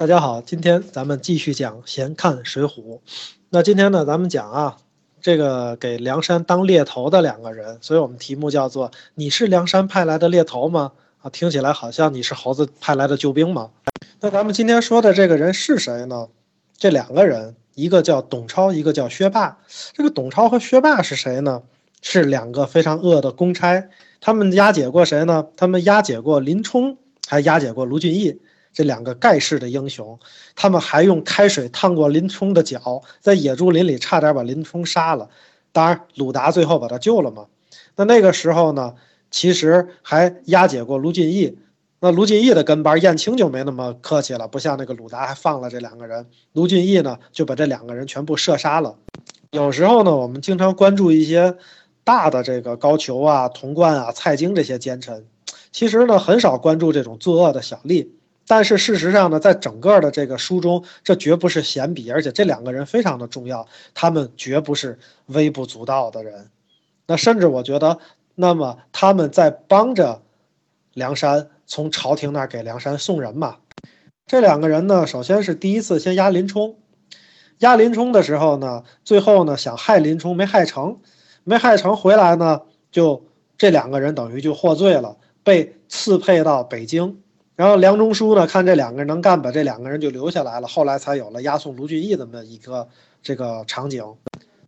大家好，今天咱们继续讲闲看水浒。那今天呢，咱们讲啊，这个给梁山当猎头的两个人，所以我们题目叫做“你是梁山派来的猎头吗？”啊，听起来好像你是猴子派来的救兵吗？那咱们今天说的这个人是谁呢？这两个人，一个叫董超，一个叫薛霸。这个董超和薛霸是谁呢？是两个非常恶的公差。他们押解过谁呢？他们押解过林冲，还押解过卢俊义。这两个盖世的英雄，他们还用开水烫过林冲的脚，在野猪林里差点把林冲杀了。当然，鲁达最后把他救了嘛。那那个时候呢，其实还押解过卢俊义。那卢俊义的跟班燕青就没那么客气了，不像那个鲁达还放了这两个人。卢俊义呢，就把这两个人全部射杀了。有时候呢，我们经常关注一些大的这个高俅啊、童贯啊、蔡京这些奸臣，其实呢，很少关注这种作恶的小吏。但是事实上呢，在整个的这个书中，这绝不是闲笔，而且这两个人非常的重要，他们绝不是微不足道的人。那甚至我觉得，那么他们在帮着梁山从朝廷那儿给梁山送人嘛。这两个人呢，首先是第一次先押林冲，押林冲的时候呢，最后呢想害林冲没害成，没害成回来呢，就这两个人等于就获罪了，被赐配到北京。然后梁中书呢，看这两个人能干，把这两个人就留下来了。后来才有了押送卢俊义这么一个这个场景，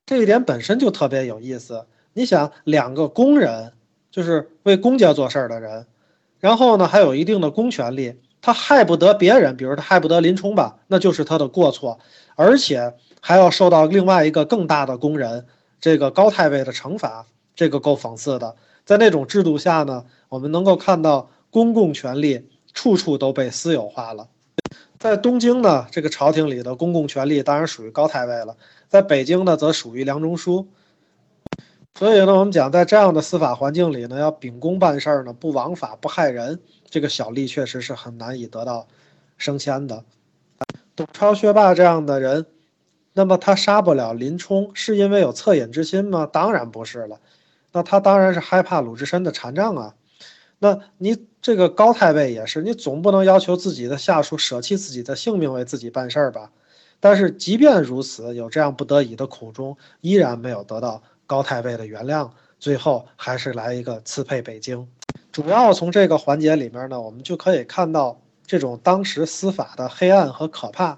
这一点本身就特别有意思。你想，两个工人，就是为公家做事儿的人，然后呢还有一定的公权力，他害不得别人，比如他害不得林冲吧，那就是他的过错，而且还要受到另外一个更大的工人这个高太尉的惩罚，这个够讽刺的。在那种制度下呢，我们能够看到公共权力。处处都被私有化了，在东京呢，这个朝廷里的公共权力当然属于高太尉了；在北京呢，则属于梁中书。所以呢，我们讲在这样的司法环境里呢，要秉公办事儿呢，不枉法不害人，这个小吏确实是很难以得到升迁的。董超、薛霸这样的人，那么他杀不了林冲，是因为有恻隐之心吗？当然不是了，那他当然是害怕鲁智深的禅杖啊。那你这个高太尉也是，你总不能要求自己的下属舍弃自己的性命为自己办事儿吧？但是即便如此，有这样不得已的苦衷，依然没有得到高太尉的原谅，最后还是来一个赐配北京。主要从这个环节里面呢，我们就可以看到这种当时司法的黑暗和可怕。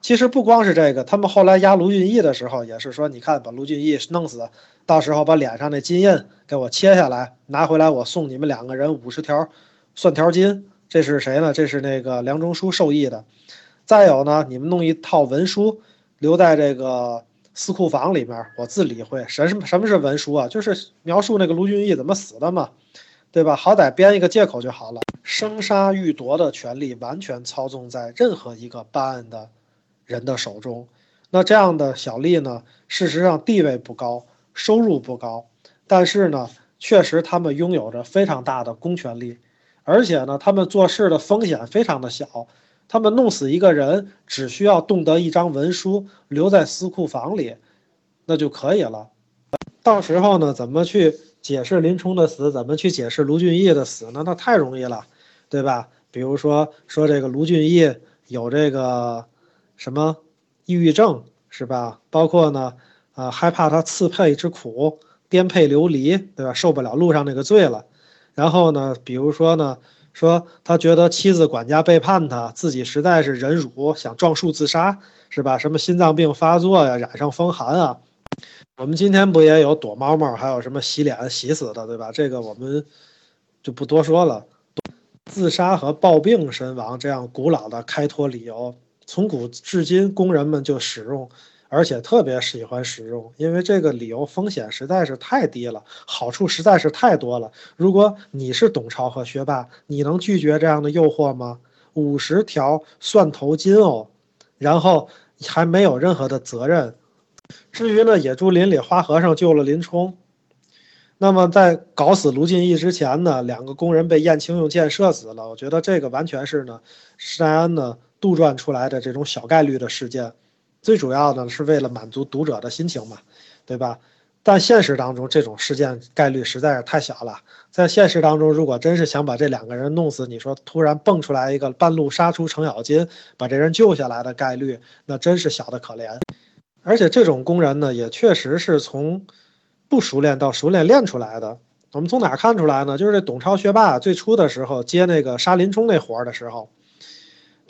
其实不光是这个，他们后来押卢俊义的时候，也是说，你看把卢俊义弄死，到时候把脸上那金印给我切下来，拿回来，我送你们两个人五十条蒜条金。这是谁呢？这是那个梁中书授意的。再有呢，你们弄一套文书留在这个司库房里面，我自理会。什什什么是文书啊？就是描述那个卢俊义怎么死的嘛，对吧？好歹编一个借口就好了。生杀予夺的权利完全操纵在任何一个办案的。人的手中，那这样的小吏呢？事实上地位不高，收入不高，但是呢，确实他们拥有着非常大的公权力，而且呢，他们做事的风险非常的小，他们弄死一个人只需要动得一张文书留在私库房里，那就可以了。到时候呢，怎么去解释林冲的死？怎么去解释卢俊义的死呢？那太容易了，对吧？比如说说这个卢俊义有这个。什么抑郁症是吧？包括呢，啊，害怕他赐配之苦，颠沛流离，对吧？受不了路上那个罪了。然后呢，比如说呢，说他觉得妻子管家背叛他，自己实在是忍辱，想撞树自杀，是吧？什么心脏病发作呀，染上风寒啊？我们今天不也有躲猫猫，还有什么洗脸洗死的，对吧？这个我们就不多说了。自杀和暴病身亡这样古老的开脱理由。从古至今，工人们就使用，而且特别喜欢使用，因为这个理由风险实在是太低了，好处实在是太多了。如果你是董超和薛霸，你能拒绝这样的诱惑吗？五十条蒜头金哦，然后还没有任何的责任。至于呢，野猪林里花和尚救了林冲，那么在搞死卢俊义之前呢，两个工人被燕青用箭射死了。我觉得这个完全是呢，施耐庵呢。杜撰出来的这种小概率的事件，最主要的是为了满足读者的心情嘛，对吧？但现实当中这种事件概率实在是太小了。在现实当中，如果真是想把这两个人弄死，你说突然蹦出来一个半路杀出程咬金，把这人救下来的概率，那真是小的可怜。而且这种工人呢，也确实是从不熟练到熟练练出来的。我们从哪看出来呢？就是这董超学霸最初的时候接那个杀林冲那活儿的时候，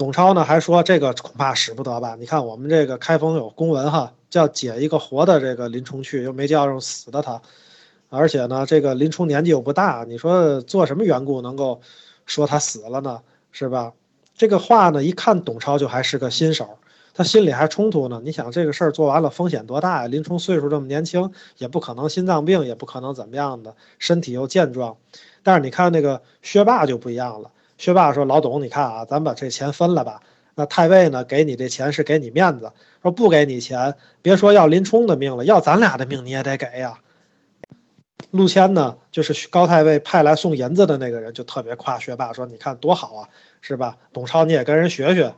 董超呢还说这个恐怕使不得吧？你看我们这个开封有公文哈。叫解一个活的这个林冲去，又没叫上死的他，而且呢，这个林冲年纪又不大，你说做什么缘故能够说他死了呢？是吧？这个话呢，一看董超就还是个新手，他心里还冲突呢。你想这个事儿做完了风险多大呀？林冲岁数这么年轻，也不可能心脏病，也不可能怎么样的，身体又健壮。但是你看那个薛霸就不一样了，薛霸说：“老董，你看啊，咱把这钱分了吧。”那太尉呢？给你这钱是给你面子，说不给你钱，别说要林冲的命了，要咱俩的命你也得给呀。陆谦呢，就是高太尉派来送银子的那个人，就特别夸薛霸，说你看多好啊，是吧？董超你也跟人学学。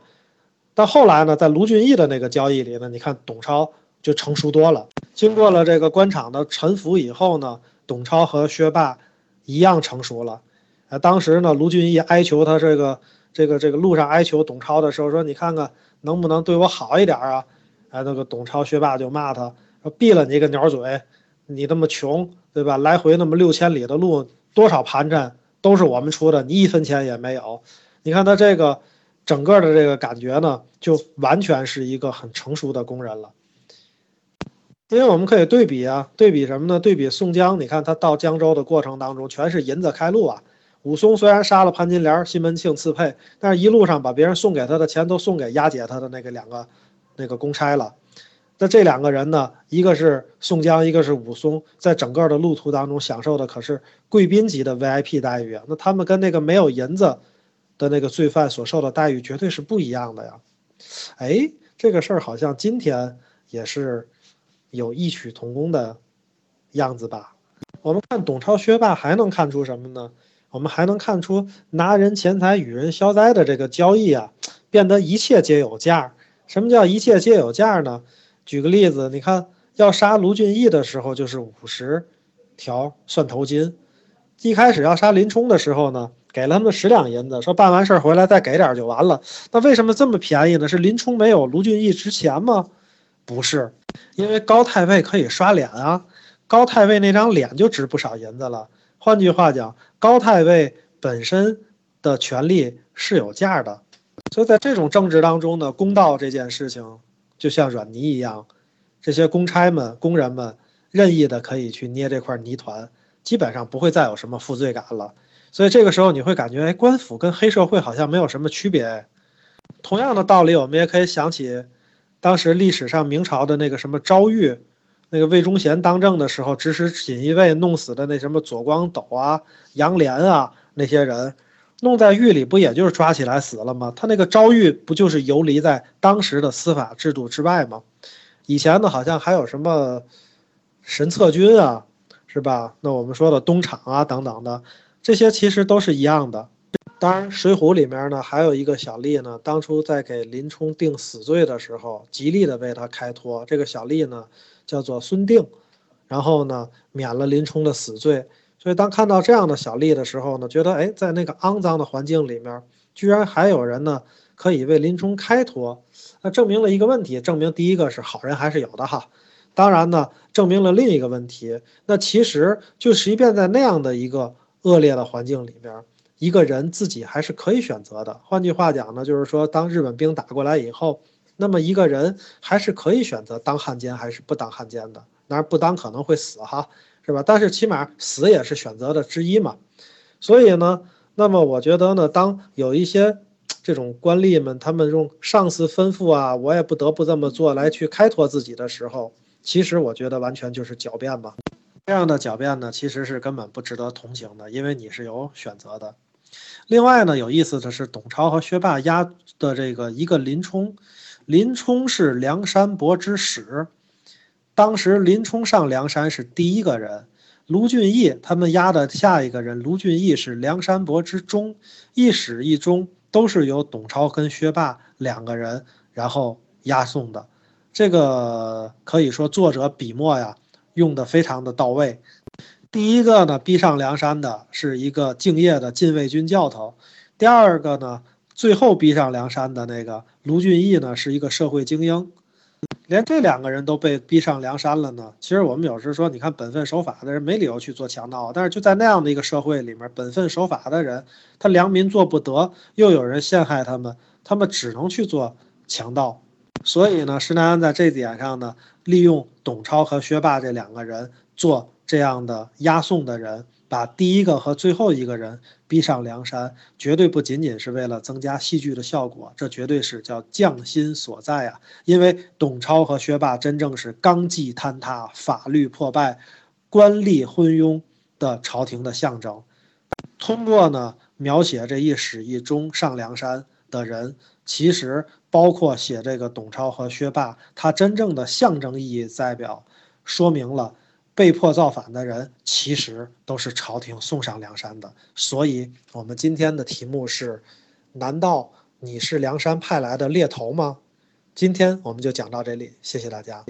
但后来呢，在卢俊义的那个交易里呢，你看董超就成熟多了。经过了这个官场的沉浮以后呢，董超和薛霸一样成熟了。当时呢，卢俊义哀求他这个。这个这个路上哀求董超的时候说：“你看看能不能对我好一点啊？”哎，那个董超学霸就骂他说：“闭了你个鸟嘴！你那么穷，对吧？来回那么六千里的路，多少盘缠都是我们出的，你一分钱也没有。你看他这个整个的这个感觉呢，就完全是一个很成熟的工人了。因为我们可以对比啊，对比什么呢？对比宋江，你看他到江州的过程当中，全是银子开路啊。”武松虽然杀了潘金莲、西门庆刺配，但是一路上把别人送给他的钱都送给押解他的那个两个那个公差了。那这两个人呢，一个是宋江，一个是武松，在整个的路途当中享受的可是贵宾级的 VIP 待遇啊。那他们跟那个没有银子的那个罪犯所受的待遇绝对是不一样的呀。哎，这个事儿好像今天也是有异曲同工的样子吧？我们看董超、薛霸还能看出什么呢？我们还能看出拿人钱财与人消灾的这个交易啊，变得一切皆有价。什么叫一切皆有价呢？举个例子，你看要杀卢俊义的时候就是五十条蒜头金，一开始要杀林冲的时候呢，给了他们十两银子，说办完事儿回来再给点就完了。那为什么这么便宜呢？是林冲没有卢俊义值钱吗？不是，因为高太尉可以刷脸啊，高太尉那张脸就值不少银子了。换句话讲，高太尉本身的权力是有价的，所以在这种政治当中呢，公道这件事情就像软泥一样，这些公差们、工人们任意的可以去捏这块泥团，基本上不会再有什么负罪感了。所以这个时候你会感觉，哎，官府跟黑社会好像没有什么区别。同样的道理，我们也可以想起当时历史上明朝的那个什么昭裕。那个魏忠贤当政的时候，指使锦衣卫弄死的那什么左光斗啊、杨涟啊那些人，弄在狱里不也就是抓起来死了吗？他那个招狱不就是游离在当时的司法制度之外吗？以前呢，好像还有什么神策军啊，是吧？那我们说的东厂啊等等的，这些其实都是一样的。当然，《水浒》里面呢还有一个小吏呢，当初在给林冲定死罪的时候，极力的为他开脱。这个小吏呢。叫做孙定，然后呢免了林冲的死罪。所以当看到这样的小吏的时候呢，觉得哎，在那个肮脏的环境里面，居然还有人呢可以为林冲开脱，那证明了一个问题，证明第一个是好人还是有的哈。当然呢，证明了另一个问题，那其实就即便在那样的一个恶劣的环境里边，一个人自己还是可以选择的。换句话讲呢，就是说当日本兵打过来以后。那么一个人还是可以选择当汉奸还是不当汉奸的，当然不当可能会死哈，是吧？但是起码死也是选择的之一嘛。所以呢，那么我觉得呢，当有一些这种官吏们，他们用上司吩咐啊，我也不得不这么做来去开脱自己的时候，其实我觉得完全就是狡辩吧。这样的狡辩呢，其实是根本不值得同情的，因为你是有选择的。另外呢，有意思的是，董超和薛霸押的这个一个林冲。林冲是梁山伯之始，当时林冲上梁山是第一个人。卢俊义他们押的下一个人，卢俊义是梁山伯之中，一始一终都是由董超跟薛霸两个人然后押送的。这个可以说作者笔墨呀，用的非常的到位。第一个呢，逼上梁山的是一个敬业的禁卫军教头；第二个呢，最后逼上梁山的那个卢俊义呢，是一个社会精英。连这两个人都被逼上梁山了呢。其实我们有时说，你看本分守法的人没理由去做强盗，但是就在那样的一个社会里面，本分守法的人，他良民做不得，又有人陷害他们，他们只能去做强盗。所以呢，施耐庵在这点上呢，利用董超和薛霸这两个人做这样的押送的人，把第一个和最后一个人逼上梁山，绝对不仅仅是为了增加戏剧的效果，这绝对是叫匠心所在啊！因为董超和薛霸真正是纲纪坍塌、法律破败、官吏昏庸的朝廷的象征。通过呢描写这一始一终上梁山的人。其实包括写这个董超和薛霸，他真正的象征意义代表，说明了被迫造反的人其实都是朝廷送上梁山的。所以，我们今天的题目是：难道你是梁山派来的猎头吗？今天我们就讲到这里，谢谢大家。